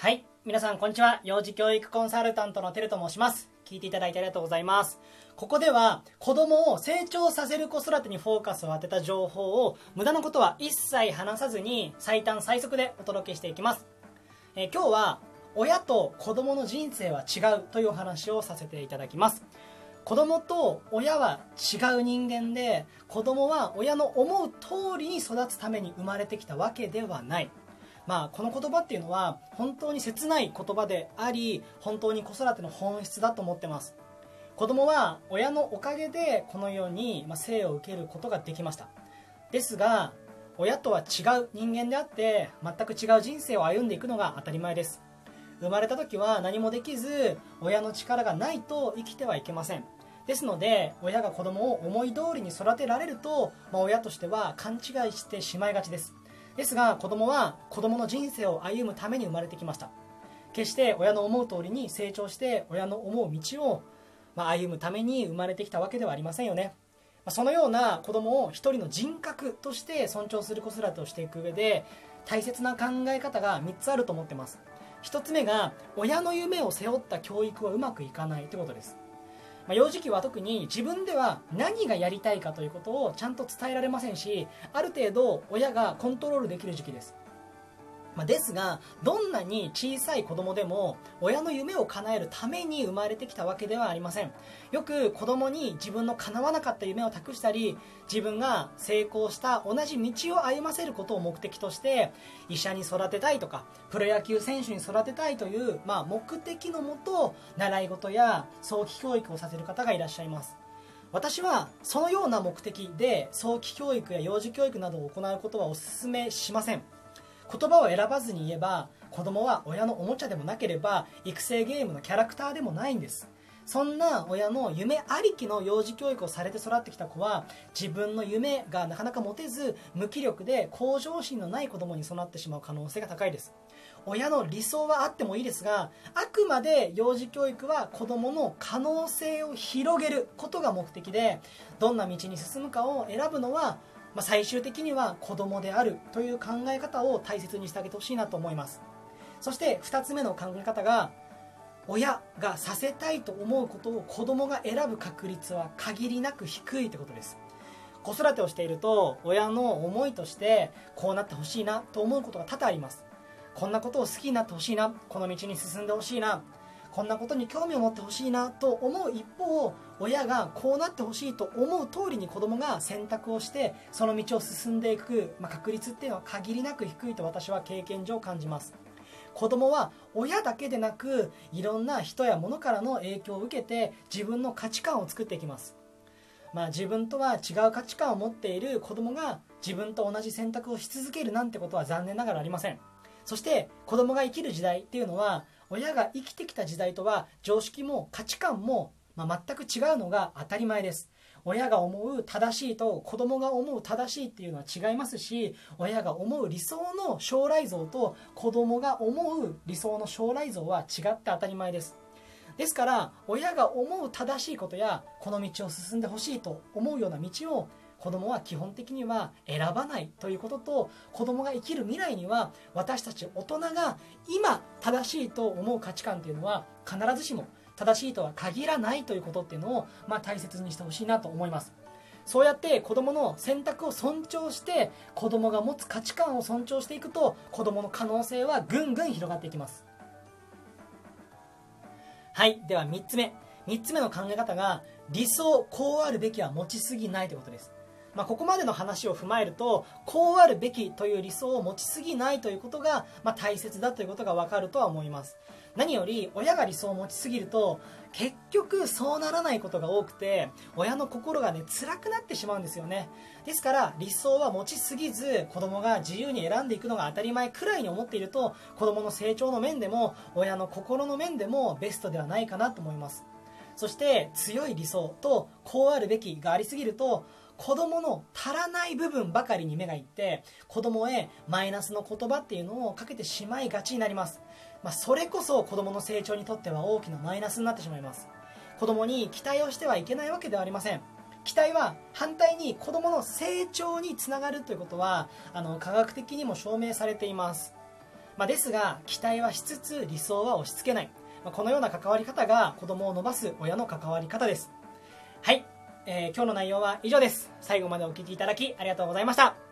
はい。皆さんこんにちは。幼児教育コンサルタントのてると申します。聞いていただいてありがとうございます。ここでは子供を成長させる子育てにフォーカスを当てた情報を無駄なことは一切話さずに最短最速でお届けしていきます。えー今日は親と子供の人生は違うというお話をさせていただきます。子供と親は違う人間で子供は親の思う通りに育つために生まれてきたわけではない。まあ、この言葉っていうのは本当に切ない言葉であり本当に子育ての本質だと思ってます。子供は親のおかげでこのように生を受けることができました。ですが親とは違う人間であって全く違う人生を歩んでいくのが当たり前です。生まれた時は何もできず親の力がないと生きてはいけません。ですので親が子供を思い通りに育てられると、まあ、親としては勘違いしてしまいがちです。ですが子供は子供の人生を歩むために生まれてきました。決して親の思う通りに成長して親の思う道を、ま、歩むために生まれてきたわけではありませんよね。そのような子供を一人の人格として尊重する子育てをしていく上で大切な考え方が3つあると思ってます。1つ目が親の夢を背負った教育はうまくいかないということです。まあ、幼児期は特に自分では何がやりたいかということをちゃんと伝えられませんしある程度親がコントロールできる時期です、まあ、ですがどんなに小さい子供でも親の夢を叶えるために生まれてきたわけではありません。よく子供に自分の叶わなかった夢を託したり自分が成功した同じ道を歩ませることを目的として医者に育てたいとかプロ野球選手に育てたいという、まあ、目的のもと習い事や早期教育をさせる方がいらっしゃいます。私はそのような目的で早期教育や幼児教育などを行うことはお勧めしません。言葉を選ばずに言えば子供は親のおもちゃでもなければ育成ゲームのキャラクターでもないんです。そんな親の夢ありきの幼児教育をされて育ってきた子は自分の夢がなかなか持てず無気力で向上心のない子供に育ってしまう可能性が高いです。親の理想はあってもいいですがあくまで幼児教育は子供の可能性を広げることが目的でどんな道に進むかを選ぶのはまあ、最終的には子供であるという考え方を大切にしてあげてほしいなと思います。そして2つ目の考え方が親がさせたいと思うことを子供が選ぶ確率は限りなく低いということです。子育てをしていると親の思いとしてこうなってほしいなと思うことが多々あります。こんなことを好きになってほしいなこの道に進んでほしいなこんなことに興味を持ってほしいなと思う一方親がこうなってほしいと思う通りに子供が選択をしてその道を進んでいく、まあ、確率っていうのは限りなく低いと私は経験上感じます。子供は親だけでなくいろんな人や物からの影響を受けて自分の価値観を作っていきます。まあ、自分とは違う価値観を持っている子供が自分と同じ選択をし続けるなんてことは残念ながらありません。そして子供が生きる時代っていうのは親が生きてきた時代とは常識も価値観も、ま、全く違うのが当たり前です。親が思う正しいと子供が思う正しいっていうのは違いますし親が思う理想の将来像と子供が思う理想の将来像は違って当たり前です。ですから親が思う正しいことやこの道を進んでほしいと思うような道を子供は基本的には選ばないということと子供が生きる未来には私たち大人が今正しいと思う価値観というのは必ずしも正しいとは限らないということっていうのを、まあ、大切にしてほしいなと思います。そうやって子供の選択を尊重して子供が持つ価値観を尊重していくと子供の可能性はぐんぐん広がっていきます。はい。では3つ目。3つ目の考え方が理想こうあるべきは持ちすぎないということです。まあ、ここまでの話を踏まえるとこうあるべきという理想を持ちすぎないということが、まあ、大切だということが分かるとは思います。何より親が理想を持ちすぎると結局そうならないことが多くて親の心がね辛くなってしまうんですよね。ですから理想は持ちすぎず子供が自由に選んでいくのが当たり前くらいに思っていると子供の成長の面でも親の心の面でもベストではないかなと思います。そして強い理想とこうあるべきがありすぎると子供の足らない部分ばかりに目がいって子供へマイナスの言葉っていうのをかけてしまいがちになります、まあ、それこそ子供の成長にとっては大きなマイナスになってしまいます。子供に期待をしてはいけないわけではありません。期待は反対に子供の成長につながるということはあの科学的にも証明されています。まあ、ですが期待はしつつ理想は押し付けない、まあ、このような関わり方が子供を伸ばす親の関わり方です。はい、えー今日の内容は以上です。最後までお聞きいただきありがとうございました。